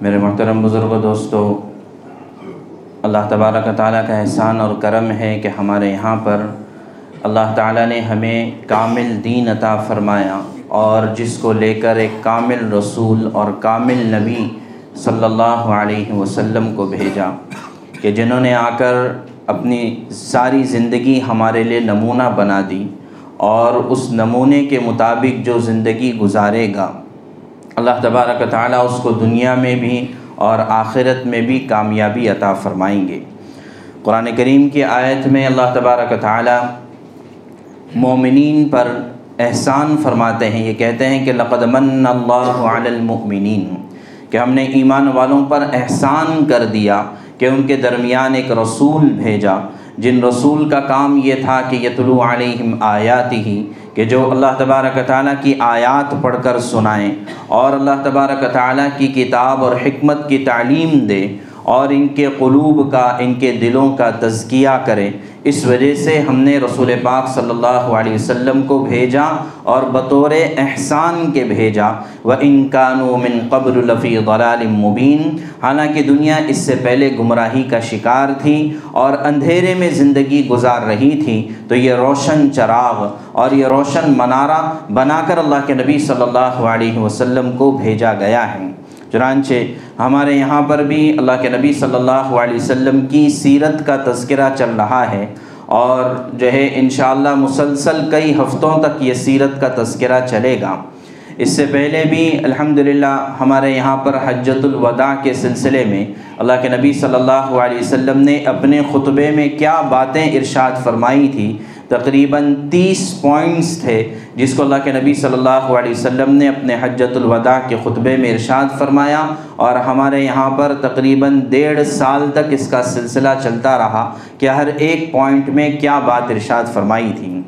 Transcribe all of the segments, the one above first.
میرے محترم بزرگ و دوستو، اللہ تبارک تعالیٰ کا احسان اور کرم ہے کہ ہمارے یہاں پر اللہ تعالیٰ نے ہمیں کامل دین عطا فرمایا اور جس کو لے کر ایک کامل رسول اور کامل نبی صلی اللہ علیہ وسلم کو بھیجا کہ جنہوں نے آ کر اپنی ساری زندگی ہمارے لیے نمونہ بنا دی اور اس نمونے کے مطابق جو زندگی گزارے گا۔ اللہ تبارک تعالیٰ اس کو دنیا میں بھی اور آخرت میں بھی کامیابی عطا فرمائیں گے۔ قرآن کریم کی آیت میں اللہ تبارک تعالیٰ مومنین پر احسان فرماتے ہیں، یہ کہتے ہیں کہ لقد من اللہ علی المؤمنین، کہ ہم نے ایمان والوں پر احسان کر دیا کہ ان کے درمیان ایک رسول بھیجا۔ جن رسول کا کام یہ تھا کہ یتلو علیہم آیات ہی کہ جو اللہ تبارک تعالیٰ کی آیات پڑھ کر سنائیں اور اللہ تبارک تعالیٰ کی کتاب اور حکمت کی تعلیم دے اور ان کے قلوب کا، ان کے دلوں کا تزکیہ کرے اس وجہ سے ہم نے رسول پاک صلی اللہ علیہ وسلم کو بھیجا اور بطور احسان کے بھیجا۔ و انکان و من قبر لفی غلال مبین حالانکہ دنیا اس سے پہلے گمراہی کا شکار تھی اور اندھیرے میں زندگی گزار رہی تھی۔ تو یہ روشن چراغ اور یہ روشن منارہ بنا کر اللہ کے نبی صلی اللہ علیہ وسلم کو بھیجا گیا ہے۔ چنانچہ ہمارے یہاں پر بھی اللہ کے نبی صلی اللہ علیہ وسلم کی سیرت کا تذکرہ چل رہا ہے اور جو ہے انشاءاللہ مسلسل کئی ہفتوں تک یہ سیرت کا تذکرہ چلے گا۔ اس سے پہلے بھی الحمدللہ ہمارے یہاں پر حجت الوداع کے سلسلے میں اللہ کے نبی صلی اللہ علیہ وسلم نے اپنے خطبے میں کیا باتیں ارشاد فرمائی تھی؟ تقریباً تیس پوائنٹس تھے جس کو اللہ کے نبی صلی اللہ علیہ وسلم نے اپنے حجت الوداع کے خطبے میں ارشاد فرمایا اور ہمارے یہاں پر تقریباً ڈیڑھ سال تک اس کا سلسلہ چلتا رہا کہ ہر ایک پوائنٹ میں کیا بات ارشاد فرمائی تھی۔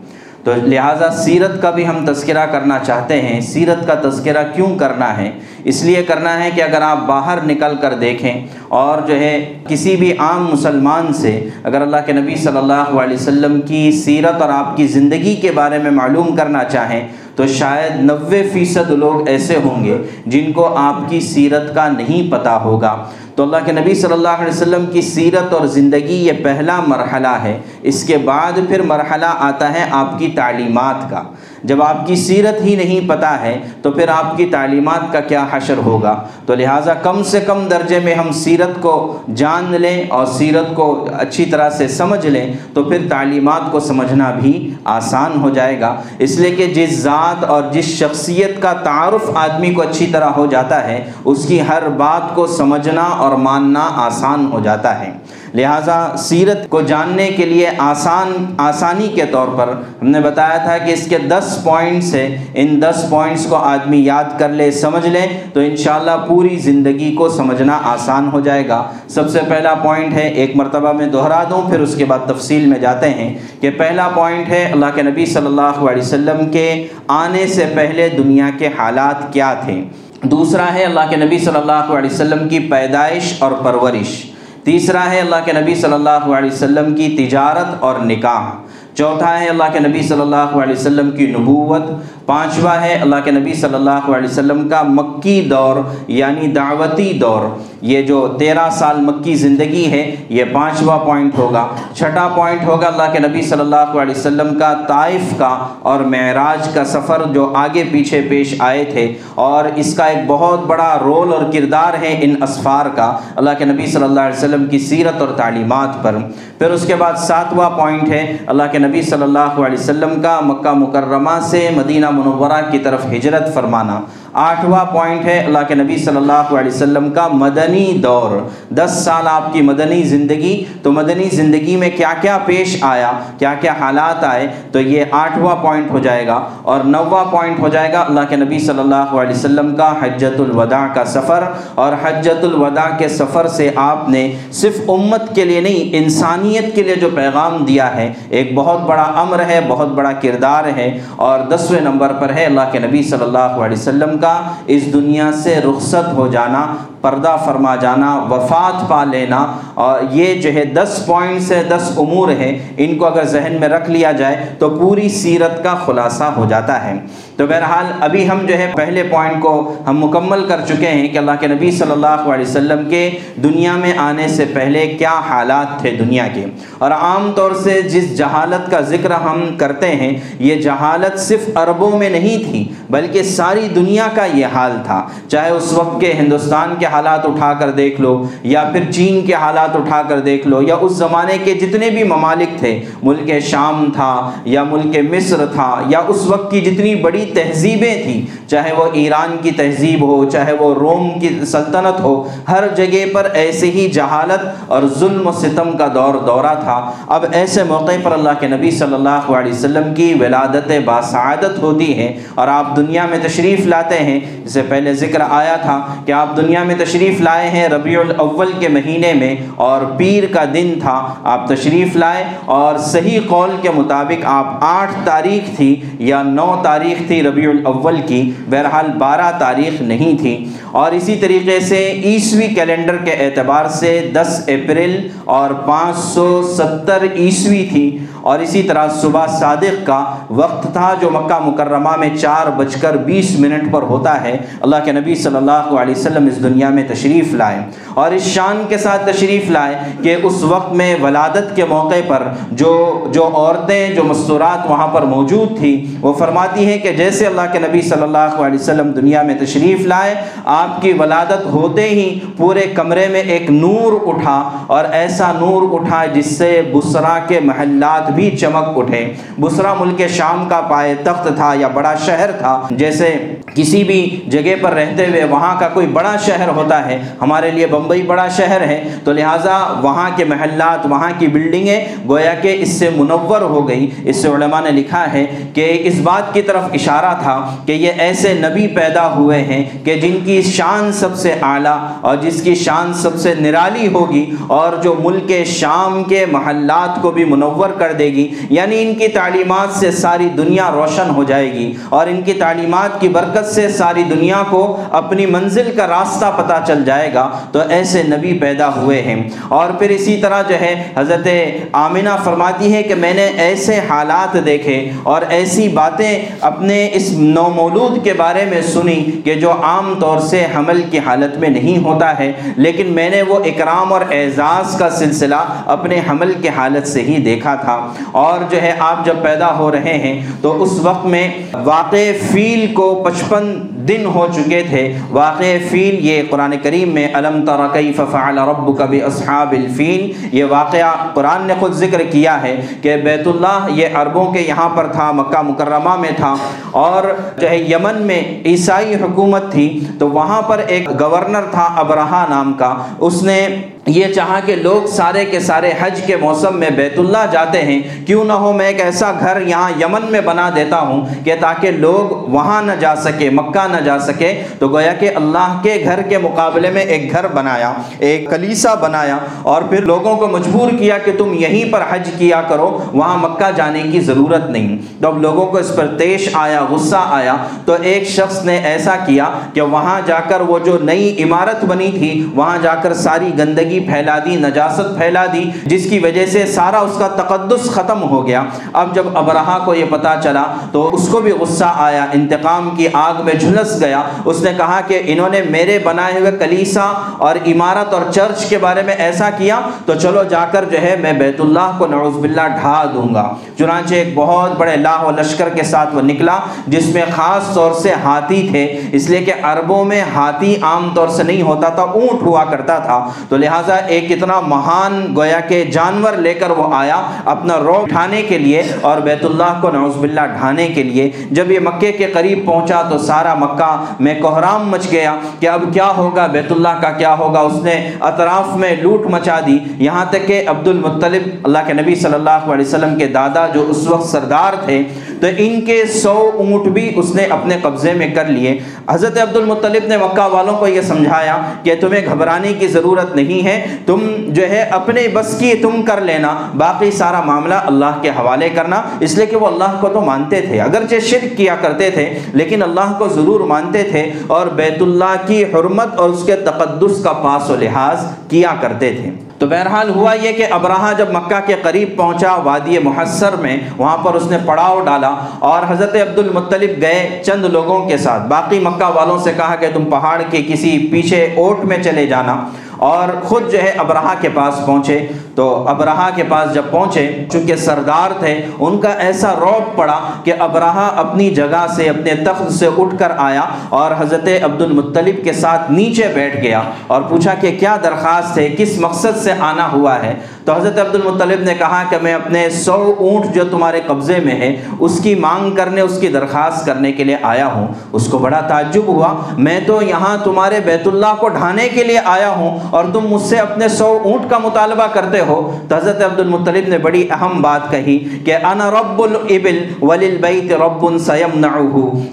تو لہٰذا سیرت کا بھی ہم تذکرہ کرنا چاہتے ہیں۔ سیرت کا تذکرہ کیوں کرنا ہے؟ اس لیے کرنا ہے کہ اگر آپ باہر نکل کر دیکھیں اور جو ہے کسی بھی عام مسلمان سے اگر اللہ کے نبی صلی اللہ علیہ وسلم کی سیرت اور آپ کی زندگی کے بارے میں معلوم کرنا چاہیں تو شاید نوے فیصد لوگ ایسے ہوں گے جن کو آپ کی سیرت کا نہیں پتہ ہوگا۔ تو اللہ کے نبی صلی اللہ علیہ وسلم کی سیرت اور زندگی یہ پہلا مرحلہ ہے۔ اس کے بعد پھر مرحلہ آتا ہے آپ کی تعلیمات کا۔ جب آپ کی سیرت ہی نہیں پتہ ہے تو پھر آپ کی تعلیمات کا کیا حشر ہوگا۔ تو لہٰذا کم سے کم درجے میں ہم سیرت کو جان لیں اور سیرت کو اچھی طرح سے سمجھ لیں تو پھر تعلیمات کو سمجھنا بھی آسان ہو جائے گا۔ اس لیے کہ جس ذات اور جس شخصیت کا تعارف آدمی کو اچھی طرح ہو جاتا ہے، اس کی ہر بات کو سمجھنا اور ماننا آسان ہو جاتا ہے۔ لہٰذا سیرت کو جاننے کے لیے آسان، آسانی کے طور پر ہم نے بتایا تھا کہ اس کے دس پوائنٹس ہیں۔ ان دس پوائنٹس کو آدمی یاد کر لے، سمجھ لے، تو انشاءاللہ پوری زندگی کو سمجھنا آسان ہو جائے گا۔ سب سے پہلا پوائنٹ ہے، ایک مرتبہ میں دہرا دوں، پھر اس کے بعد تفصیل میں جاتے ہیں کہ پہلا پوائنٹ ہے، اللہ کے نبی صلی اللہ علیہ وسلم کے آنے سے پہلے دنیا کے حالات کیا تھے۔ دوسرا ہے اللہ کے نبی صلی اللہ علیہ وسلم کی پیدائش اور پرورش۔ تیسرا ہے اللہ کے نبی صلی اللہ علیہ وسلم کی تجارت اور نکاح۔ چوتھا ہے اللہ کے نبی صلی اللہ علیہ وسلم کی نبوت۔ پانچواں ہے اللہ کے نبی صلی اللہ علیہ وسلم کا مکی دور یعنی دعوتی دور۔ یہ جو تیرہ سال مکی زندگی ہے، یہ پانچواں پوائنٹ ہوگا۔ چھٹا پوائنٹ ہوگا اللہ کے نبی صلی اللہ علیہ وسلم کا طائف کا اور معراج کا سفر جو آگے پیچھے پیش آئے تھے۔ اور اس کا ایک بہت بڑا رول اور کردار ہے ان اسفار کا۔ اللہ کے نبی صلی اللہ علیہ وسلم کی سیرت اور تعلیمات پر۔ پھر اس کے بعد ساتواں پوائنٹ ہے اللہ کے نبی صلی اللہ علیہ وسلم کا مکہ مکرمہ سے مدینہ منورہ کی طرف ہجرت فرمانا۔ آٹھواں پوائنٹ ہے۔ اللہ کے نبی صلی اللہ علیہ وسلم کا مدنی دور۔ دس سال آپ کی مدنی زندگی۔ تو مدنی زندگی میں کیا کیا پیش آیا؟ کیا کیا حالات آئے؟ تو یہ آٹھواں پوائنٹ ہو جائے گا۔ اور نواں پوائنٹ ہو جائے گا۔ اللہ کے نبی صلی اللہ علیہ وسلم کا حجت الوداع کا سفر۔ اور حجت الوداع کے سفر سے آپ نے صرف امت کے لیے نہیں، انسانیت کے لیے جو پیغام دیا ہے، ایک بہت بڑا امر ہے، بہت بڑا کردار ہے۔ اور دسویں نمبر پر ہے۔ اللہ کے نبی صلی اللہ علیہ وسلم کا اس دنیا سے رخصت ہو جانا پردہ فرما جانا، وفات پا لینا، اور یہ جو ہے دس پوائنٹس ہے دس امور ہیں، ان کو اگر ذہن میں رکھ لیا جائے تو پوری سیرت کا خلاصہ ہو جاتا ہے۔ تو بہرحال ابھی ہم جو ہے پہلے پوائنٹ کو ہم مکمل کر چکے ہیں کہ اللہ کے نبی صلی اللہ علیہ وسلم کے دنیا میں آنے سے پہلے کیا حالات تھے دنیا کے۔ اور عام طور سے جس جہالت کا ذکر ہم کرتے ہیں، یہ جہالت صرف عربوں میں نہیں تھی، بلکہ ساری دنیا کا یہ حال تھا۔ چاہے اس وقت کے ہندوستان کے حالات اٹھا کر دیکھ لو، یا پھر چین کے حالات اٹھا کر دیکھ لو، یا اس زمانے کے جتنے بھی ممالک تھے، ملک شام تھا یا ملک مصر تھا، یا اس وقت کی جتنی بڑی تہذیبیں تھیں، چاہے وہ ایران کی تہذیب ہو، چاہے وہ روم کی سلطنت ہو، ہر جگہ پر ایسے ہی جہالت اور ظلم و ستم کا دور دورہ تھا۔ اب ایسے موقع پر اللہ کے نبی صلی اللہ علیہ وسلم کی ولادت باسعادت ہوتی ہے اور آپ دنیا میں تشریف لاتے ہیں۔ جس سے پہلے ذکر آیا تھا کہ آپ دنیا میں تشریف لائے ہیں ربیع الاول کے مہینے میں اور پیر کا دن تھا، آپ تشریف لائے اور صحیح قول کے مطابق آپ آٹھ تاریخ تھی یا نو تاریخ تھی ربیع الاول کی، بہرحال بارہ تاریخ نہیں تھی۔ اور اسی طریقے سے عیسوی کیلنڈر کے اعتبار سے دس اپریل اور پانچ سو ستر عیسوی تھی۔ اور اسی طرح صبح صادق کا وقت تھا جو مکہ مکرمہ میں چار بج کر بیس منٹ پر ہوتا ہے۔ اللہ کے نبی صلی اللہ علیہ وسلم اس دنیا میں تشریف لائے اور اس شان کے ساتھ تشریف لائے کہ اس وقت میں ولادت کے موقع پر جو جو عورتیں، جو مستورات وہاں پر موجود تھی وہ فرماتی ہیں کہ جیسے اللہ کے نبی صلی اللہ علیہ وسلم دنیا میں تشریف لائے، آپ کی ولادت ہوتے ہی پورے کمرے میں ایک نور اٹھا اور ایسا نور اٹھا جس سے بسرا کے محلات بھی چمک اٹھے۔ بسرا ملک شام کا پائے تخت تھا یا بڑا شہر تھا، جیسے کسی بھی جگہ پر رہتے ہوئے وہاں کا کوئی بڑا شہر ہو ہوتا ہے۔ ہمارے لیے بمبئی بڑا شہر ہے، تو لہٰذا وہاں کے محلات، وہاں کی بلڈنگیں گویا کہ اس سے منور ہو گئی اس سے علماء نے لکھا ہے کہ اس بات کی طرف اشارہ تھا کہ یہ ایسے نبی پیدا ہوئے ہیں کہ جن کی شان سب سے اعلیٰ اور جس کی شان سب سے نرالی ہوگی اور جو ملک شام کے محلات کو بھی منور کر دے گی۔ یعنی ان کی تعلیمات سے ساری دنیا روشن ہو جائے گی اور ان کی تعلیمات کی برکت سے ساری دنیا کو اپنی منزل کا راستہ پتہ چل جائے گا تو ایسے نبی پیدا ہوئے ہیں۔ اور پھر اسی طرح جو ہے حضرت آمنہ فرماتی ہے کہ میں نے ایسے حالات دیکھے اور ایسی باتیں اپنے اس نومولود کے بارے میں سنی کہ جو عام طور سے حمل کی حالت میں نہیں ہوتا ہے، لیکن میں نے وہ اکرام اور اعزاز کا سلسلہ اپنے حمل کے حالت سے ہی دیکھا تھا۔ اور جو ہے آپ جب پیدا ہو رہے ہیں تو اس وقت میں واقع فیل کو پچپن دن ہو چکے تھے۔ واقع فیل یہ قرآن کریم میں علم ترقی ففعل رب کبھی اصحاب الفیل یہ واقعہ قرآن نے خود ذکر کیا ہے کہ بیت اللہ یہ عربوں کے یہاں پر تھا، مکہ مکرمہ میں تھا۔ اور جو ہے یمن میں عیسائی حکومت تھی، تو وہاں پر ایک گورنر تھا ابرہا نام کا۔ اس نے یہ چاہا کہ لوگ سارے کے سارے حج کے موسم میں بیت اللہ جاتے ہیں، کیوں نہ ہو میں ایک ایسا گھر یہاں یمن میں بنا دیتا ہوں کہ تاکہ لوگ وہاں نہ جا سکے، مکہ نہ جا سکے۔ تو گویا کہ اللہ کے گھر کے مقابلے میں ایک گھر بنایا، ایک کلیسا بنایا اور پھر لوگوں کو مجبور کیا کہ تم یہیں پر حج کیا کرو، وہاں مکہ جانے کی ضرورت نہیں۔ تو اب لوگوں کو اس پر پیش آیا، غصہ آیا۔ تو ایک شخص نے ایسا کیا کہ وہاں جا کر وہ جو نئی عمارت بنی تھی، وہاں جا کر ساری گندگی گندگی پھیلا دی، نجاست پھیلا دی، جس کی وجہ سے سارا اس کا تقدس ختم ہو گیا۔ اب جب ابرہا کو یہ پتا چلا تو اس کو بھی غصہ آیا، انتقام کی آگ میں جھلس گیا۔ اس نے کہا کہ انہوں نے میرے بنائے ہوئے کلیسا اور عمارت اور چرچ کے بارے میں ایسا کیا تو چلو جا کر جو ہے میں بیت اللہ کو نعوذ باللہ ڈھا دوں گا۔ چنانچہ ایک بہت بڑے لاہ و لشکر کے ساتھ وہ نکلا، جس میں خاص طور سے ہاتھی تھے۔ اس لیے کہ عربوں میں ہاتھی عام طور سے نہیں ہوتا تھا، اونٹ ہوا کرتا تھا۔ تو لہٰذا لہٰذا ایک اتنا مہان گویا کہ جانور لے کر وہ آیا اپنا رو اٹھانے کے لیے اور بیت اللہ کو نعوذ باللہ ڈھانے کے لیے۔ جب یہ مکے کے قریب پہنچا تو سارا مکہ میں کوہرام مچ گیا کہ اب کیا ہوگا، بیت اللہ کا کیا ہوگا؟ اس نے اطراف میں لوٹ مچا دی۔ یہاں تک کہ عبد المطلب اللہ کے نبی صلی اللہ علیہ وسلم کے دادا جو اس وقت سردار تھے تو ان کے سو اونٹ بھی اس نے اپنے قبضے میں کر لیے۔ حضرت عبد المطلب نے مکہ والوں کو یہ سمجھایا کہ تمہیں گھبرانے کی ضرورت نہیں ہے، تم جو ہے اپنے بس کی تم کر لینا، باقی سارا معاملہ اللہ کے حوالے کرنا۔ اس لیے کہ وہ اللہ کو تو مانتے تھے، اگرچہ شرک کیا کرتے تھے، لیکن اللہ کو ضرور مانتے تھے اور بیت اللہ کی حرمت اور اس کے تقدس کا پاس و لحاظ کیا کرتے تھے۔ تو بہرحال ہوا یہ کہ ابراہ جب مکہ کے قریب پہنچا وادی محسر میں، وہاں پر اس نے پڑاؤ ڈالا اور حضرت عبد المطلب گئے چند لوگوں کے ساتھ۔ باقی مکہ والوں سے کہا کہ تم پہاڑ کے کسی پیچھے اوٹ میں چلے جانا۔ اور خود جو ہے ابراہ کے پاس پہنچے۔ تو ابراہ کے پاس جب پہنچے، چونکہ سردار تھے، ان کا ایسا روب پڑا کہ ابراہ اپنی جگہ سے، اپنے تخت سے اٹھ کر آیا اور حضرت عبد المطلب کے ساتھ نیچے بیٹھ گیا اور پوچھا کہ کیا درخواست ہے، کس مقصد سے آنا ہوا ہے؟ تو حضرت عبد المطلب نے کہا کہ میں اپنے سو اونٹ جو تمہارے قبضے میں ہے اس کی مانگ کرنے، اس کی درخواست کرنے کے لیے آیا ہوں۔ اس کو بڑا تعجب ہوا۔ میں تو یہاں تمہارے بیت اللہ کو ڈھانے کے لیے آیا ہوں اور تم مجھ سے اپنے سو اونٹ کا مطالبہ کرتے ہو۔ تو حضرت عبد المطلب نے بڑی اہم بات کہی کہ انا رب الابل وللبیت رب سیمنعہ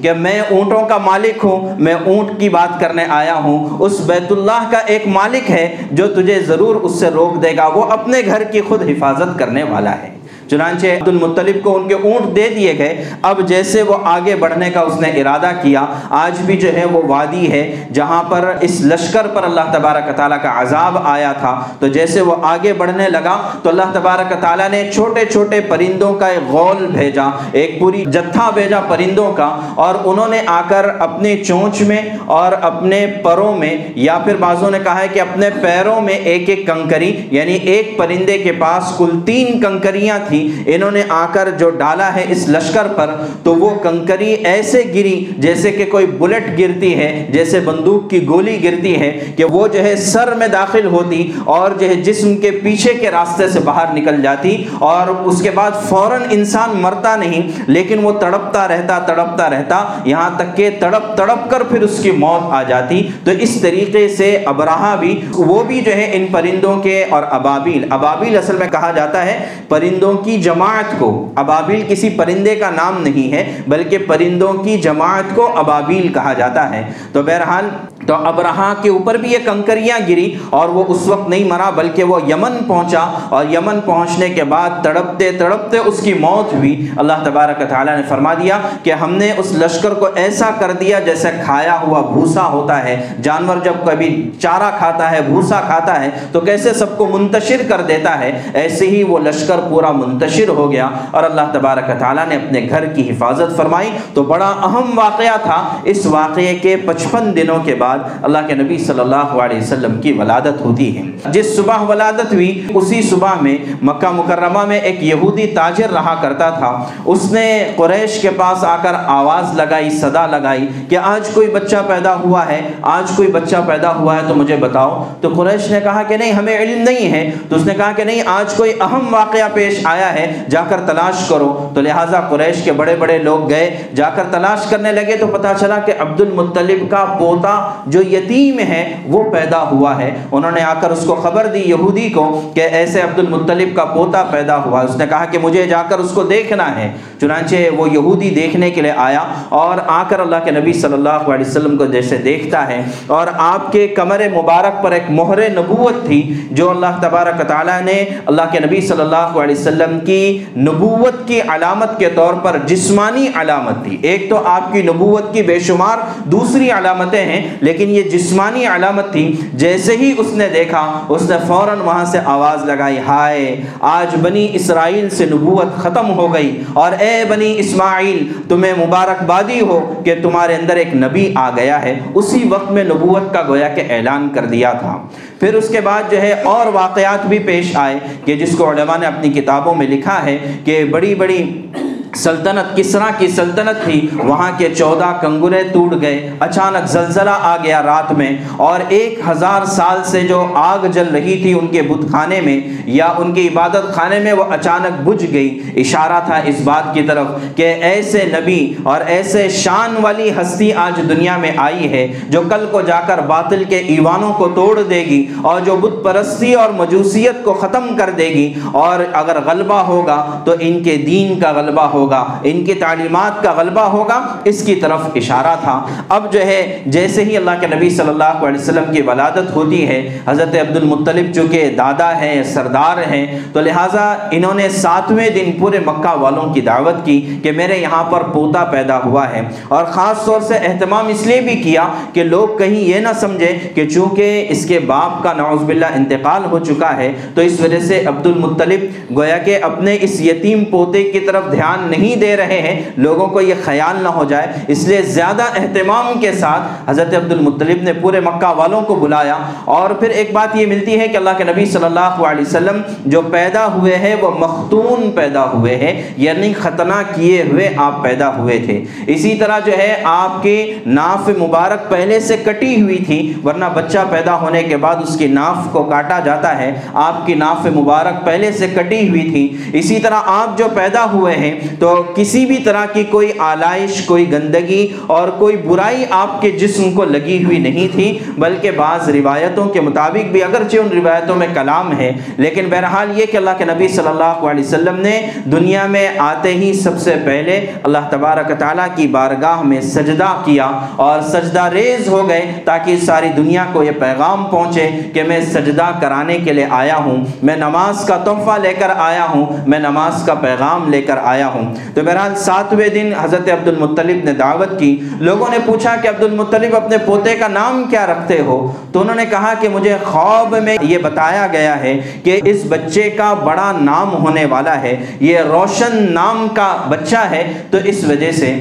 کہ میں اونٹوں کا مالک ہوں، میں اونٹ کی بات کرنے آیا ہوں۔ اس بیت اللہ کا ایک مالک ہے جو تجھے ضرور اس سے روک دے گا، وہ اپنے گھر کی خود حفاظت کرنے والا ہے۔ چنانچہ عبد المطلب کو ان کے اونٹ دے دیے گئے۔ اب جیسے وہ آگے بڑھنے کا اس نے ارادہ کیا، آج بھی جو ہے وہ وادی ہے جہاں پر اس لشکر پر اللہ تبارک تعالیٰ کا عذاب آیا تھا۔ تو جیسے وہ آگے بڑھنے لگا، تو اللہ تبارک تعالیٰ نے چھوٹے چھوٹے پرندوں کا ایک غول بھیجا، ایک پوری جتھا بھیجا پرندوں کا، اور انہوں نے آ کر اپنے چونچ میں اور اپنے پروں میں، یا پھر بعضوں نے کہا ہے کہ اپنے پیروں میں ایک ایک کنکری یعنی ایک پرندے کے پاس کل تین کنکریاں تھیں۔ انہوں نے آ کر جو ڈالا ہے اس لشکر پر، تو وہ کنکری ایسے گری جیسے کہ کوئی بلٹ گرتی ہے، جیسے بندوق کی گولی گرتی ہے کہ وہ جو ہے سر میں داخل ہوتی اور جو ہے جسم کے پیچھے کے راستے سے باہر نکل جاتی اور اس کے بعد فوراً انسان مرتا نہیں، لیکن وہ تڑپتا رہتا تڑپتا رہتا، یہاں تک کہ تڑپ تڑپ کر پھر اس کی موت آ جاتی۔ تو اس طریقے سے ابراہ بھی، وہ بھی جو ہے ان پرندوں کے اور ابابیل ابابیل اصل میں کہا جاتا ہے پرندوں کی کی جماعت کو۔ ابابیل کسی پرندے کا نام نہیں ہے، بلکہ پرندوں کی جماعت کو ابابیل کہا جاتا ہے۔ تو بہرحال تو ابرہا کے اوپر بھی یہ کنکریاں گری اور وہ اس وقت نہیں مرا، بلکہ وہ یمن پہنچا اور یمن پہنچنے کے بعد تڑپتے تڑپتے اس کی موت ہوئی۔ اللہ تبارک تعالیٰ نے فرما دیا کہ ہم نے اس لشکر کو ایسا کر دیا جیسے کھایا ہوا بھوسا ہوتا ہے۔ جانور جب کبھی چارہ کھاتا ہے، بھوسا کھاتا ہے، تو کیسے سب کو منتشر کر دیتا ہے؟ ایسے ہی وہ لشکر پورا منتشر ہو گیا اور اللہ تبارک تعالیٰ نے اپنے گھر کی حفاظت فرمائی۔ تو بڑا اہم واقعہ تھا، اس واقعے کے پچپن دنوں کے بعد بعد اللہ کے نبی صلی اللہ علیہ وسلم کی ولادت ہوتی ہے۔ جس صبح ولادت ہوئی، اسی صبح میں مکہ مکرمہ میں ایک یہودی تاجر رہا کرتا تھا۔ اس نے قریش کے پاس آ کر آواز لگائی، صدا لگائی کہ آج کوئی بچہ پیدا ہوا ہے، آج کوئی بچہ پیدا ہوا ہے، تو مجھے بتاؤ۔ تو قریش نے کہا کہ نہیں، ہمیں علم نہیں ہے۔ تو اس نے کہا کہ نہیں، آج کوئی اہم واقعہ پیش آیا ہے، جا کر تلاش کرو۔ تو لہٰذا قریش کے بڑے بڑے لوگ گئے۔ جا کر تلاش کرنے لگے تو پتا چلا کہ عبد المطلب کا پوتا جو یتیم ہے وہ پیدا ہوا ہے۔ انہوں نے آ کر اس کو خبر دی یہودی کو کہ ایسے عبد المطلب کا پوتا پیدا ہوا۔ اس نے کہا کہ مجھے جا کر اس کو دیکھنا ہے۔ چنانچہ وہ یہودی دیکھنے کے لیے آیا اور آ کر اللہ کے نبی صلی اللہ علیہ وسلم کو جیسے دیکھتا ہے۔ اور آپ کے کمر مبارک پر ایک مہر نبوت تھی جو اللہ تبارک تعالیٰ نے اللہ کے نبی صلی اللہ علیہ وسلم کی نبوت کی علامت کے طور پر جسمانی علامت تھی ایک تو آپ کی نبوت کی بے شمار دوسری علامتیں ہیں لیکن یہ جسمانی علامت تھی۔ جیسے ہی اس نے دیکھا، اس نے فوراً وہاں سے آواز لگائی، ہائے، آج بنی اسرائیل سے نبوت ختم ہو گئی۔ اور اے بنی اسماعیل، تمہیں مبارکبادی ہو کہ تمہارے اندر ایک نبی آ گیا ہے۔ اسی وقت میں نبوت کا گویا کہ اعلان کر دیا تھا۔ پھر اس کے بعد جو ہے اور واقعات بھی پیش آئے کہ جس کو علماء نے اپنی کتابوں میں لکھا ہے کہ بڑی بڑی سلطنت کسرا کی سلطنت تھی؟ وہاں کے چودہ کنگرے ٹوٹ گئے۔ اچانک زلزلہ آ گیا رات میں اور ایک ہزار سال سے جو آگ جل رہی تھی ان کے بت خانے میں یا ان کی عبادت خانے میں وہ اچانک بجھ گئی۔ اشارہ تھا اس بات کی طرف کہ ایسے نبی اور ایسے شان والی ہستی آج دنیا میں آئی ہے جو کل کو جا کر باطل کے ایوانوں کو توڑ دے گی اور جو بت پرستی اور مجوسیت کو ختم کر دے گی اور اگر غلبہ ہوگا تو ان کے دین کا غلبہ ہو ہوگا۔ ان کی تعلیمات کا غلبہ ہوگا۔ اس کی طرف اشارہ تھا۔ اب جو ہے، جیسے ہی اللہ کے نبی صلی اللہ علیہ وسلم کی ولادت ہوتی ہے، حضرت عبد المطلب چونکہ دادا ہیں، سردار ہیں، تو لہٰذا انہوں نے ساتویں دن پورے مکہ والوں کی دعوت کی کہ میرے یہاں پر پوتا پیدا ہوا ہے۔ اور خاص طور سے اہتمام اس لیے بھی کیا کہ لوگ کہیں یہ نہ سمجھے کہ چونکہ اس کے باپ کا نعوذ باللہ انتقال ہو چکا ہے، تو اس وجہ سے عبد المطلب گویا کہ اپنے اس یتیم پوتے کی طرف دھیان نہیں دے رہے ہیں، لوگوں کو یہ خیال نہ ہو جائے۔ اس لیے زیادہ اہتمام کے ساتھ حضرت عبد المطلب نے پورے مکہ والوں کو بلایا۔ اور پھر ایک بات یہ ملتی ہے کہ اللہ کے نبی صلی اللہ علیہ وسلم جو پیدا ہوئے ہیں، وہ مختون پیدا ہوئے ہیں یعنی ختنہ کیے ہوئے آپ پیدا ہوئے تھے۔ اسی طرح جو ہے، آپ کی ناف مبارک پہلے سے کٹی ہوئی تھی، ورنہ بچہ پیدا ہونے کے بعد اس کی ناف کو کاٹا جاتا ہے۔ آپ کی ناف مبارک پہلے سے کٹی ہوئی تھی۔ اسی طرح آپ جو پیدا ہوئے ہیں تو کسی بھی طرح کی کوئی آلائش، کوئی گندگی اور کوئی برائی آپ کے جسم کو لگی ہوئی نہیں تھی، بلکہ بعض روایتوں کے مطابق بھی اگرچہ ان روایتوں میں کلام ہے، لیکن بہرحال یہ کہ اللہ کے نبی صلی اللہ علیہ وسلم نے دنیا میں آتے ہی سب سے پہلے اللہ تبارک تعالیٰ کی بارگاہ میں سجدہ کیا اور سجدہ ریز ہو گئے تاکہ ساری دنیا کو یہ پیغام پہنچے کہ میں سجدہ کرانے کے لیے آیا ہوں، میں نماز کا تحفہ لے کر آیا ہوں، میں نماز کا پیغام لے کر آیا ہوں۔ تو بہرحال ساتویں دن حضرت عبد المطلب نے دعوت کی۔ لوگوں نے پوچھا کہ عبد المطلب اپنے پوتے کا نام کیا رکھتے ہو؟ تو انہوں نے کہا کہ مجھے خواب میں یہ بتایا گیا ہے کہ اس بچے کا بڑا نام ہونے والا ہے۔ یہ روشن نام کا بچہ ہے۔ تو اس وجہ سے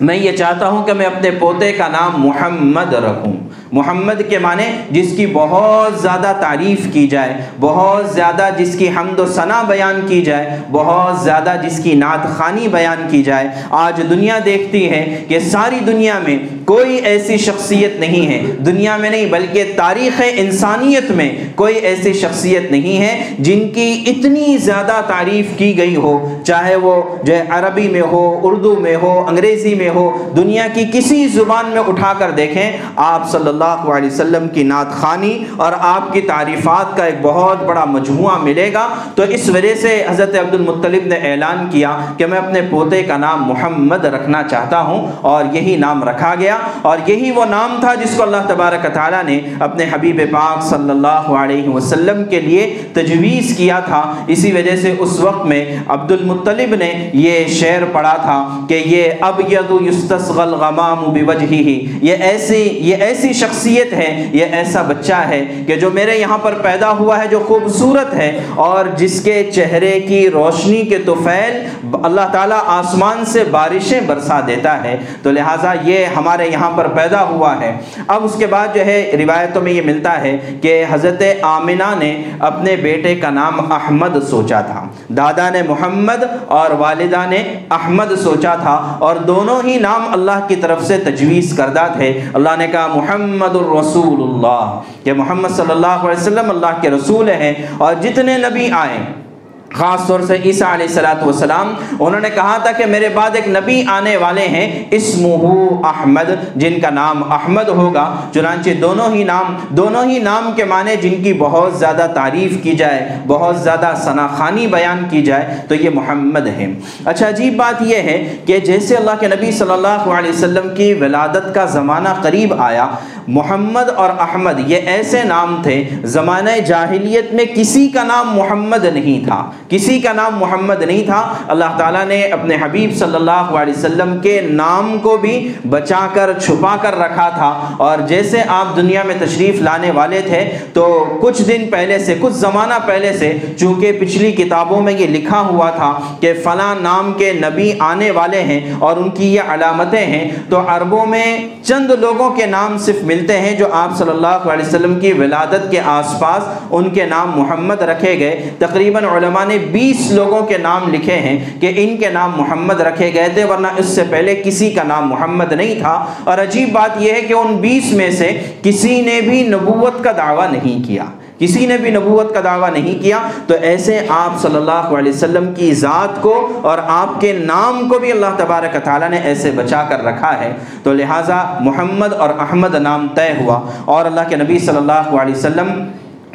میں یہ چاہتا ہوں کہ میں اپنے پوتے کا نام محمد رکھوں۔ محمد کے معنی جس کی بہت زیادہ تعریف کی جائے، بہت زیادہ جس کی حمد و ثنا بیان کی جائے، بہت زیادہ جس کی نعت خانی بیان کی جائے۔ آج دنیا دیکھتی ہے کہ ساری دنیا میں کوئی ایسی شخصیت نہیں ہے۔ دنیا میں نہیں، بلکہ تاریخ انسانیت میں کوئی ایسی شخصیت نہیں ہے جن کی اتنی زیادہ تعریف کی گئی ہو۔ چاہے وہ جو عربی میں ہو، اردو میں ہو، انگریزی میں ہو، دنیا کی کسی زبان میں اٹھا کر دیکھیں، آپ صلی اللہ اللہ علیہ وسلم کی نعت خانی اور آپ کی تعریفات کا ایک بہت بڑا مجموعہ ملے گا۔ تو اس وجہ سے حضرت عبد المطلب نے اعلان کیا کہ میں اپنے پوتے کا نام محمد رکھنا چاہتا ہوں اور یہی نام رکھا گیا اور یہی وہ نام تھا جس کو اللہ تبارک تعالیٰ نے اپنے حبیب پاک صلی اللہ علیہ وسلم کے لیے تجویز کیا تھا۔ اسی وجہ سے اس وقت میں عبد المطلب نے یہ شعر پڑھا تھا کہ یہ اب یستسغل غمام بوجہی یہ ایسی یہ ایسی شخص شخصیت ہے، یہ ایسا بچہ ہے کہ جو میرے یہاں پر پیدا ہوا ہے، جو خوبصورت ہے اور جس کے چہرے کی روشنی کے توفیل اللہ تعالیٰ آسمان سے بارشیں برسا دیتا ہے۔ تو لہٰذا یہ ہمارے یہاں پر پیدا ہوا ہے۔ اب اس کے بعد جو ہے، روایتوں میں یہ ملتا ہے کہ حضرت آمنہ نے اپنے بیٹے کا نام احمد سوچا تھا۔ دادا نے محمد اور والدہ نے احمد سوچا تھا۔ اور دونوں ہی نام اللہ کی طرف سے تجویز کردہ تھے۔ اللہ نے کہا، محمد محمد الرسول اللہ۔ کہ محمد صلی اللہ علیہ وسلم اللہ کے رسول ہیں اور جتنے نبی آئے خاص طور سے عیسیٰ علیہ السلاۃ والسلام، انہوں نے کہا تھا کہ میرے بعد ایک نبی آنے والے ہیں، اسمہ احمد، جن کا نام احمد ہوگا۔ چنانچہ دونوں ہی نام، دونوں ہی نام کے معنی جن کی بہت زیادہ تعریف کی جائے، بہت زیادہ ثناخانی بیان کی جائے، تو یہ محمد ہے اچھا عجیب بات یہ ہے کہ جیسے اللہ کے نبی صلی اللہ علیہ وسلم کی ولادت کا زمانہ قریب آیا، محمد اور احمد یہ ایسے نام تھے، زمانہ جاہلیت میں کسی کا نام محمد نہیں تھا۔ کسی کا نام محمد نہیں تھا۔ اللہ تعالیٰ نے اپنے حبیب صلی اللہ علیہ وسلم کے نام کو بھی بچا کر، چھپا کر رکھا تھا۔ اور جیسے آپ دنیا میں تشریف لانے والے تھے، تو کچھ دن پہلے سے، کچھ زمانہ پہلے سے، چونکہ پچھلی کتابوں میں یہ لکھا ہوا تھا کہ فلاں نام کے نبی آنے والے ہیں اور ان کی یہ علامتیں ہیں، تو عربوں میں چند لوگوں کے نام صرف ملتے ہیں جو آپ صلی اللہ علیہ وسلم کی ولادت کے آس پاس ان کے نام محمد رکھے گئے۔ تقریباً علماء نے بیس لوگوں کے نام لکھے ہیں کہ ان کے نام محمد رکھے گئے تھے، ورنہ اس سے پہلے کسی کا نام محمد نہیں تھا۔ اور عجیب بات یہ ہے کہ ان بیس میں سے کسی نے بھی نبوت کا دعویٰ نہیں کیا۔ کسی نے بھی نبوت کا دعویٰ نہیں کیا، تو ایسے آپ صلی اللہ علیہ وسلم کی ذات کو اور آپ کے نام کو بھی اللہ تبارک تعالیٰ نے ایسے بچا کر رکھا ہے۔ تو لہٰذا محمد اور احمد نام طے ہوا اور اللہ کے نبی صلی اللہ علیہ وسلم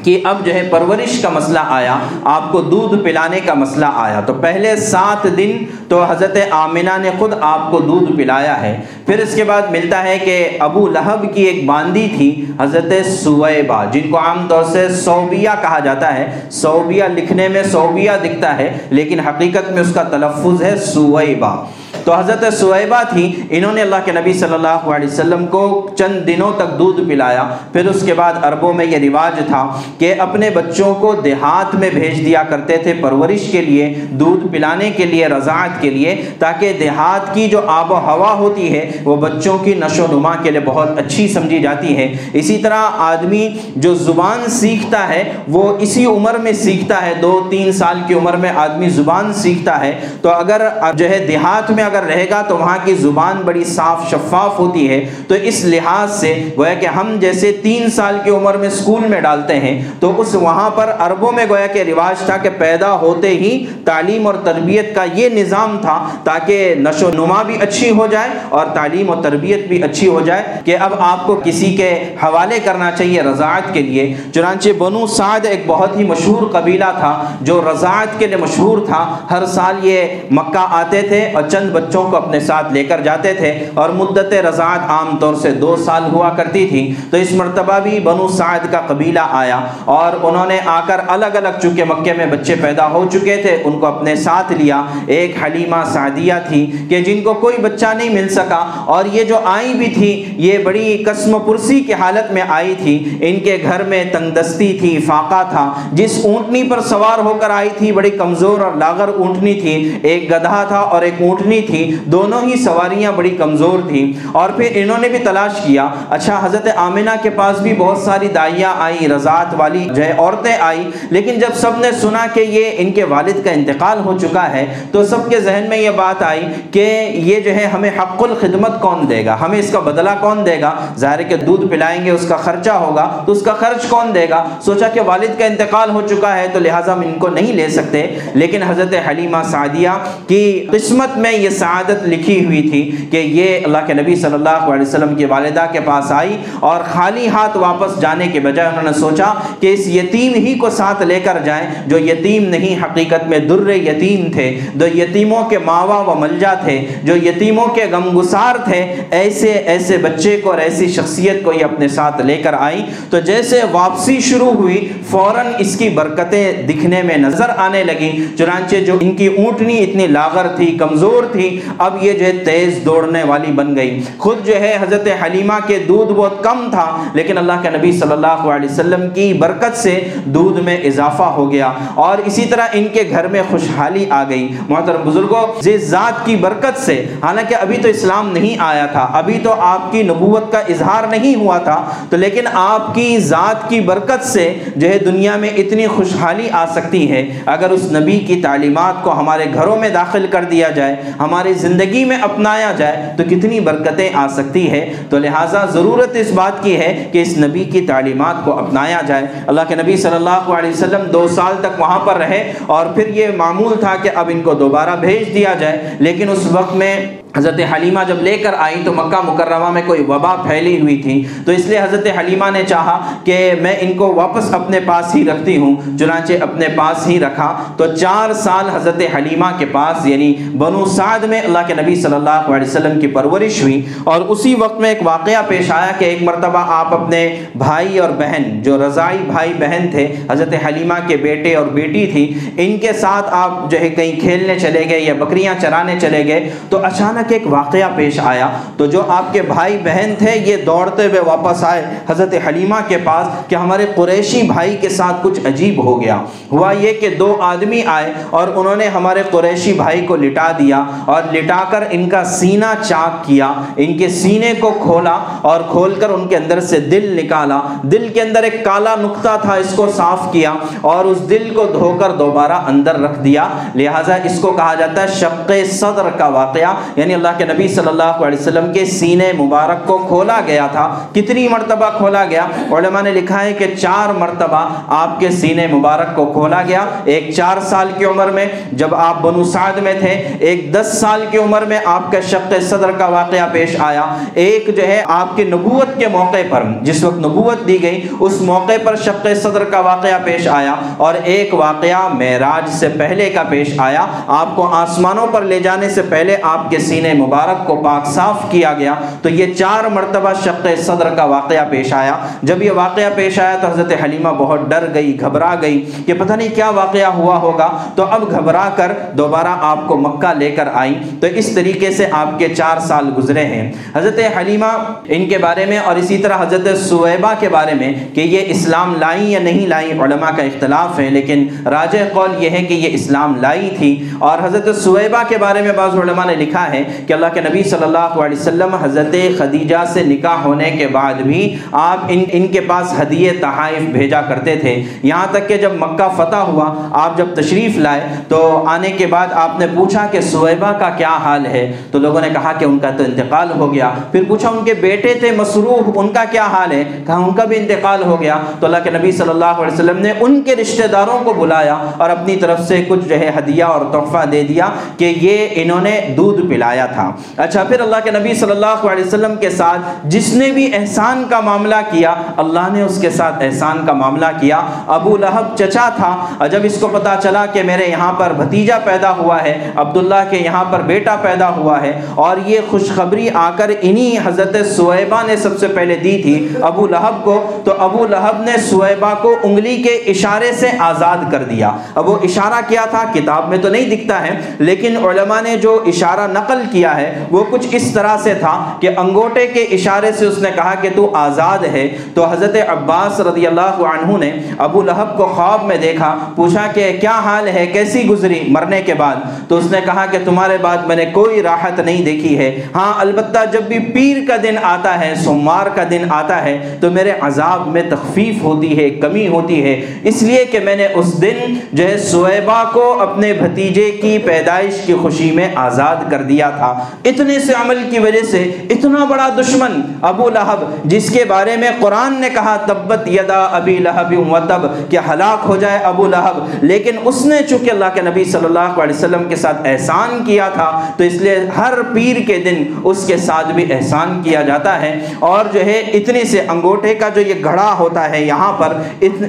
کہ اب جو ہے پرورش کا مسئلہ آیا، آپ کو دودھ پلانے کا مسئلہ آیا۔ تو پہلے سات دن تو حضرت آمنہ نے خود آپ کو دودھ پلایا ہے۔ پھر اس کے بعد ملتا ہے کہ ابو لہب کی ایک باندی تھی، حضرت سویبہ، جن کو عام طور سے صوبیہ کہا جاتا ہے۔ صوبیہ لکھنے میں صوبیہ دکھتا ہے، لیکن حقیقت میں اس کا تلفظ ہے سویبہ۔ تو حضرت سویبہ تھی انہوں نے اللہ کے نبی صلی اللہ علیہ وسلم کو چند دنوں تک دودھ پلایا۔ پھر اس کے بعد عربوں میں یہ رواج تھا کہ اپنے بچوں کو دیہات میں بھیج دیا کرتے تھے پرورش کے لیے، دودھ پلانے کے لیے، رضاعت کے لیے، تاکہ دیہات کی جو آب و ہوا ہوتی ہے، وہ بچوں کی نشو و نما کے لیے بہت اچھی سمجھی جاتی ہے۔ اسی طرح آدمی جو زبان سیکھتا ہے، وہ اسی عمر میں سیکھتا ہے، دو تین سال کی عمر میں آدمی زبان سیکھتا ہے۔ تو اگر جو ہے دیہات میں میں اگر رہے گا تو وہاں کی زبان بڑی صاف شفاف ہوتی ہے۔ تو اس لحاظ سے گویا کہ ہم جیسے تین سال کی عمر میں اسکول میں ڈالتے ہیں، تو اس وہاں پر عربوں میں گویا کہ رواج تھا کہ پیدا ہوتے ہی تعلیم اور تربیت کا یہ نظام تھا تاکہ نشو نما بھی اچھی ہو جائے اور تعلیم و تربیت بھی اچھی ہو جائے کہ اب آپ کو کسی کے حوالے کرنا چاہیے رضاعت کے لیے۔ چنانچہ بنو سعد ایک بہت ہی مشہور قبیلہ تھا جو رضاعت کے لیے مشہور تھا۔ ہر سال یہ مکہ آتے تھے اور چند بچوں کو اپنے ساتھ لے کر جاتے تھے اور مدت رضاعت عام طور سے دو سال ہوا کرتی تھی، تو اس مرتبہ بھی بنو سعد کا قبیلہ آیا اور انہوں نے آ کر الگ الگ چونکہ مکے میں بچے پیدا ہو چکے تھے، ان کو اپنے ساتھ لیا۔ ایک حلیمہ سعدیہ تھی کہ جن کو کوئی بچہ نہیں مل سکا اور یہ جو آئی بھی تھی یہ بڑی قسم پرسی کی حالت میں آئی تھی۔ ان کے گھر میں تندستی تھی، فاقہ تھا۔ جس اونٹنی پر سوار ہو کر آئی تھی، بڑی کمزور اور لاغر اونٹنی تھی۔ ایک گدھا تھا اور ایک اونٹنی تھی، دونوں ہی سواریاں بڑی کمزور تھیں۔ اور پھر انہوں نے بھی تلاش کیا۔ اچھا حضرت آمنہ کے پاس بھی بہت ساری دائیاں آئیں، رضاعت والی جو ہے عورتیں آئیں۔ لیکن جب سب نے سنا کہ یہ ان کے والد کا انتقال ہو چکا ہے، تو سب کے ذہن میں یہ بات آئی کہ یہ جو ہے، ہمیں حق الخدمت کون دے گا؟ ہمیں اس کا بدلہ کون دے گا؟ ظاہر کہ دودھ پلائیں گے، اس کا خرچہ ہوگا، تو اس کا خرچ کون دے گا؟ سوچا کہ والد کا انتقال ہو چکا ہے، تو لہٰذا ہم ان کو نہیں لے سکتے۔ لیکن حضرت حلیمہ سعدیہ کی قسمت میں یہ سعادت لکھی ہوئی تھی کہ یہ اللہ کے نبی صلی اللہ علیہ وسلم کی والدہ کے پاس آئی اور خالی ہاتھ واپس جانے کے بجائے انہوں نے سوچا کہ اس یتیم ہی کو ساتھ لے کر جائیں جو یتیم نہیں، حقیقت میں در یتیم تھے، جو یتیموں کے ماوا و ملجا تھے، جو یتیموں کے غمگسار تھے، ایسے ایسے بچے کو اور ایسی شخصیت کو یہ اپنے ساتھ لے کر آئی۔ تو جیسے واپسی شروع ہوئی، فوراً اس کی برکتیں دکھنے میں نظر آنے لگیں۔ چنانچہ جو ان کی اونٹنی اتنی لاغر تھی، کمزور تھی، اب یہ جو ہے تیز دوڑنے والی بن گئی۔ خود جو ہے حضرت حلیمہ کے دودھ بہت کم تھا، لیکن اللہ کے نبی صلی اللہ علیہ وسلم کی برکت سے دودھ میں اضافہ ہو گیا۔ اور اسی طرح ان کے گھر میں خوشحالی آ گئی۔ محترم بزرگوں جس ذات کی برکت سے، حالانکہ ابھی تو اسلام نہیں آیا تھا، ابھی تو آپ کی نبوت کا اظہار نہیں ہوا تھا، تو لیکن آپ کی ذات کی برکت سے جو ہے دنیا میں اتنی خوشحالی آ سکتی ہے۔ اگر اس نبی کی تعلیمات کو ہمارے گھروں میں داخل کر دیا جائے ہماری زندگی میں اپنایا جائے تو کتنی برکتیں آ سکتی ہے تو لہٰذا ضرورت اس بات کی ہے کہ اس نبی کی تعلیمات کو اپنایا جائے۔ اللہ کے نبی صلی اللہ علیہ وسلم دو سال تک وہاں پر رہے اور پھر یہ معمول تھا کہ اب ان کو دوبارہ بھیج دیا جائے، لیکن اس وقت میں حضرت حلیمہ جب لے کر آئی تو مکہ مکرمہ میں کوئی وبا پھیلی ہوئی تھی۔ تو اس لیے حضرت حلیمہ نے چاہا کہ میں ان کو واپس اپنے پاس ہی رکھتی ہوں، چنانچہ اپنے پاس ہی رکھا۔ تو چار سال حضرت حلیمہ کے پاس یعنی بنو سعد میں اللہ کے نبی صلی اللہ علیہ وسلم کی پرورش ہوئی۔ اور اسی وقت میں ایک واقعہ پیش آیا کہ ایک مرتبہ آپ اپنے بھائی اور بہن، جو رضائی بھائی بہن تھے، حضرت حلیمہ کے بیٹے اور بیٹی تھی ان کے ساتھ آپ جو ہے کہیں کھیلنے چلے گئے یا بکریاں چرانے چلے گئے۔ تو اچانک اچانک ایک واقعہ پیش آیا۔ تو جو آپ کے بھائی بہن تھے، یہ دوڑتے ہوئے واپس آئے حضرت حلیمہ کے پاس کہ ہمارے قریشی بھائی کے ساتھ کچھ عجیب ہو گیا۔ ہوا یہ کہ دو آدمی آئے اور انہوں نے ہمارے قریشی بھائی کو لٹا دیا اور لٹا کر ان کا سینہ چاک کیا۔ ان کے سینے کو کھولا اور کھول کر ان کے اندر سے دل نکالا۔ دل کے اندر ایک کالا نقطہ تھا، اس کو صاف کیا اور اس دل کو دھو کر دوبارہ اندر رکھ دیا۔ لہٰذا اس کو کہا جاتا ہے شق صدر کا واقعہ یعنی یعنی اللہ کے نبی صلی اللہ علیہ وسلم کے سینے مبارک کو کھولا گیا تھا۔ کتنی مرتبہ کھولا گیا؟ علماء نے لکھا ہے کہ چار مرتبہ آپ کے سینے مبارک کو کھولا گیا۔ ایک چار سال کی عمر میں جب آپ بنو سعد میں تھے، ایک دس سال کی عمر میں آپ کا شق صدر کا واقعہ پیش آیا۔ ایک جو ہے آپ کی نبوت کے موقع پر، جس وقت نبوت دی گئی، اس موقع پر شق صدر کا واقعہ پیش آیا۔ اور ایک واقعہ معراج سے پہلے کا پیش آیا۔ آپ کو آسمانوں پر لے جانے سے پہلے آپ کے سینے مبارک کو پاک صاف کیا گیا، تو یہ چار مرتبہ شق صدر کا واقعہ پیش آیا۔ جب یہ واقعہ پیش آیا تو حضرت حلیمہ بہت ڈر گئی، گھبرا گئی کہ پتہ نہیں کیا واقعہ ہوا ہوگا۔ تو اب گھبرا کر دوبارہ آپ کو مکہ لے کر آئیں۔ تو اس طریقے سے آپ کے چار سال گزرے ہیں۔ حضرت حلیمہ ان کے بارے میں اور اسی طرح حضرت سویبہ کے بارے میں کہ یہ اسلام لائیں یا نہیں لائیں، علماء کا اختلاف ہے۔ لیکن راج قول یہ ہے کہ یہ اسلام لائی تھی۔ اور حضرت سویبہ کے بارے میں بعض علماء نے لکھا ہے کہ اللہ کے نبی صلی اللہ علیہ وسلم حضرت خدیجہ سے نکاح ہونے کے بعد بھی آپ ان ان کے پاس ہدیے تحائف بھیجا کرتے تھے۔ یہاں تک کہ جب مکہ فتح ہوا، آپ جب تشریف لائے، تو آنے کے بعد آپ نے پوچھا کہ سویبہ کا کیا حال ہے؟ تو لوگوں نے کہا کہ ان کا تو انتقال ہو گیا۔ پھر پوچھا ان کے بیٹے تھے مصروف ان کا کیا حال ہے؟ کہا ان کا بھی انتقال ہو گیا۔ تو اللہ کے نبی صلی اللہ علیہ وسلم نے ان کے رشتہ داروں کو بلایا اور اپنی طرف سے کچھ جو ہے ہدیہ اور تحفہ دے دیا کہ یہ انہوں نے دودھ پلایا۔ تھا۔ اچھا پھر اللہ کے نبی صلی اللہ علیہ وسلم کے ساتھ جس نے بھی احسان کا معاملہ کیا، اللہ نے اس کے ساتھ احسان کا معاملہ کیا۔ ابو لہب چچا تھا۔ جب اس کو پتا چلا کہ میرے یہاں پر بھتیجا پیدا ہوا ہے، عبداللہ کے یہاں پر بیٹا پیدا ہوا ہے، اور یہ خوشخبری آ کر انہی حضرت سویبہ نے سب سے پہلے دی تھی ابو لہب کو، تو ابو لہب نے سویبہ کو انگلی کے اشارے سے آزاد کر دیا۔ اب وہ اشارہ کیا تھا؟ کتاب میں تو نہیں دکھتا ہے، لیکن علماء نے جو اشارہ نقل کیا ہے، وہ کچھ اس طرح سے تھا کہ انگوٹے کے اشارے سے اس نے کہا کہ تو آزاد ہے۔ تو حضرت عباس رضی اللہ عنہ نے ابو لہب کو خواب میں دیکھا، پوچھا کہ کیا حال ہے، کیسی گزری مرنے کے بعد؟ تو اس نے کہا کہ تمہارے بعد میں نے کوئی راحت نہیں دیکھی ہے۔ ہاں البتہ جب بھی پیر کا دن آتا ہے، سوموار کا دن آتا ہے، تو میرے عذاب میں تخفیف ہوتی ہے، کمی ہوتی ہے۔ اس لیے کہ میں نے اس دن جو ہے، سویبہ کو اپنے بھتیجے کی پیدائش کی خوشی میں آزاد کر دیا تھا۔ اتنے سے عمل کی وجہ سے اتنا بڑا دشمن ابو لہب، جس کے بارے میں قرآن نے کہا، تبت یدا ابی لہب و تب، کہ ہلاک ہو جائے ابو لہب۔ لیکن اس نے چونکہ اللہ کے نبی صلی اللہ علیہ وسلم کے ساتھ احسان کیا تھا، تو اس لیے ہر پیر کے دن اس کے ساتھ بھی احسان کیا جاتا ہے۔ اور جو ہے، اتنے سے انگوٹھے کا جو یہ گھڑا ہوتا ہے یہاں پر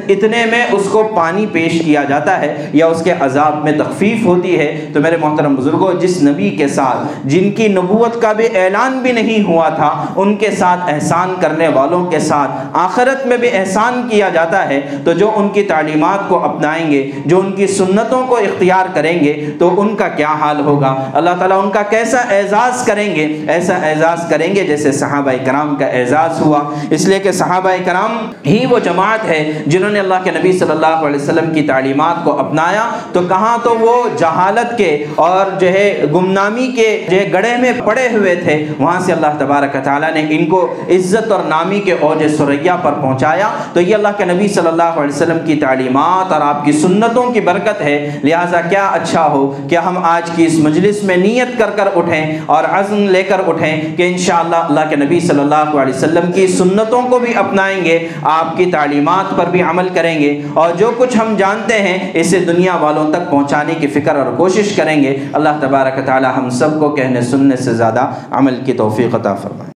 اتنے میں اس کو پانی پیش کیا جاتا ہے یا اس کے عذاب میں تخفیف ہوتی ہے۔ تو میرے محترم بزرگوں جس نبی کے ساتھ جن کی نبوت کا بھی اعلان بھی نہیں ہوا تھا، ان کے ساتھ احسان کرنے والوں کے ساتھ آخرت میں بھی احسان کیا جاتا ہے۔ تو جو ان کی تعلیمات کو اپنائیں گے، جو ان کی سنتوں کو اختیار کریں گے، تو ان کا کیا حال ہوگا؟ اللہ تعالیٰ ان کا کیسا اعزاز کریں گے؟ ایسا اعزاز کریں گے جیسے صحابہ کرام کا اعزاز ہوا۔ اس لیے کہ صحابہ کرام ہی وہ جماعت ہے جنہوں نے اللہ کے نبی صلی اللہ علیہ وسلم کی تعلیمات کو اپنایا۔ تو کہاں تو وہ جہالت کے اور جو ہے گمنامی کے جو گڑے میں پڑے ہوئے تھے، وہاں سے اللہ تبارک تعالیٰ نے ان کو عزت اور نامی کے اوج سریا پر پہنچایا۔ تو یہ اللہ کے نبی صلی اللہ علیہ وسلم کی تعلیمات اور آپ کی سنتوں کی برکت ہے۔ لہٰذا کیا اچھا ہو کہ ہم آج کی اس مجلس میں نیت کر کر اٹھیں اور عزم لے کر اٹھیں کہ انشاءاللہ اللہ کے نبی صلی اللہ علیہ وسلم کی سنتوں کو بھی اپنائیں گے، آپ کی تعلیمات پر بھی عمل کریں گے۔ اور جو کچھ ہم جانتے ہیں، اسے دنیا والوں تک پہنچانے کی فکر اور کوشش کریں گے۔ اللہ تبارک تعالی ہم سب کو کہنے سننے سے زیادہ عمل کی توفیق عطا فرمائے۔